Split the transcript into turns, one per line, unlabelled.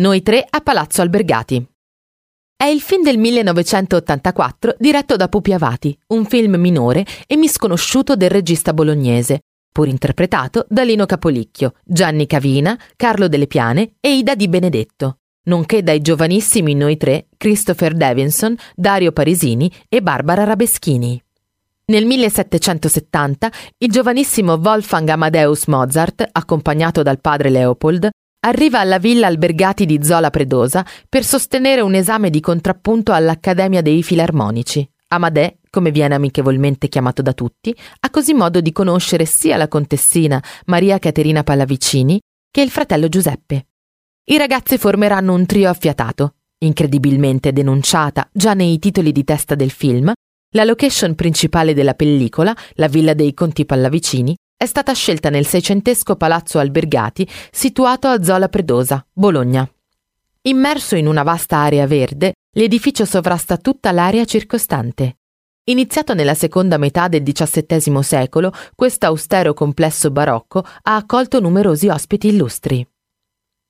Noi tre a Palazzo Albergati. È il film del 1984 diretto da Pupi Avati, un film minore e misconosciuto del regista bolognese, pur interpretato da Lino Capolicchio, Gianni Cavina, Carlo Delle Piane e Ida Di Benedetto, nonché dai giovanissimi Noi tre Christopher Davinson, Dario Parisini e Barbara Rabeschini. Nel 1770 il giovanissimo Wolfgang Amadeus Mozart, accompagnato dal padre Leopold, arriva alla villa Albergati di Zola Predosa per sostenere un esame di contrappunto all'Accademia dei Filarmonici. Amadè, come viene amichevolmente chiamato da tutti, ha così modo di conoscere sia la contessina Maria Caterina Pallavicini che il fratello Giuseppe. I ragazzi formeranno un trio affiatato, incredibilmente denunciata già nei titoli di testa del film. La location principale della pellicola, la villa dei Conti Pallavicini, è stata scelta nel seicentesco palazzo Albergati situato a Zola Predosa, Bologna. Immerso in una vasta area verde, l'edificio sovrasta tutta l'area circostante. Iniziato nella seconda metà del XVII secolo, questo austero complesso barocco ha accolto numerosi ospiti illustri.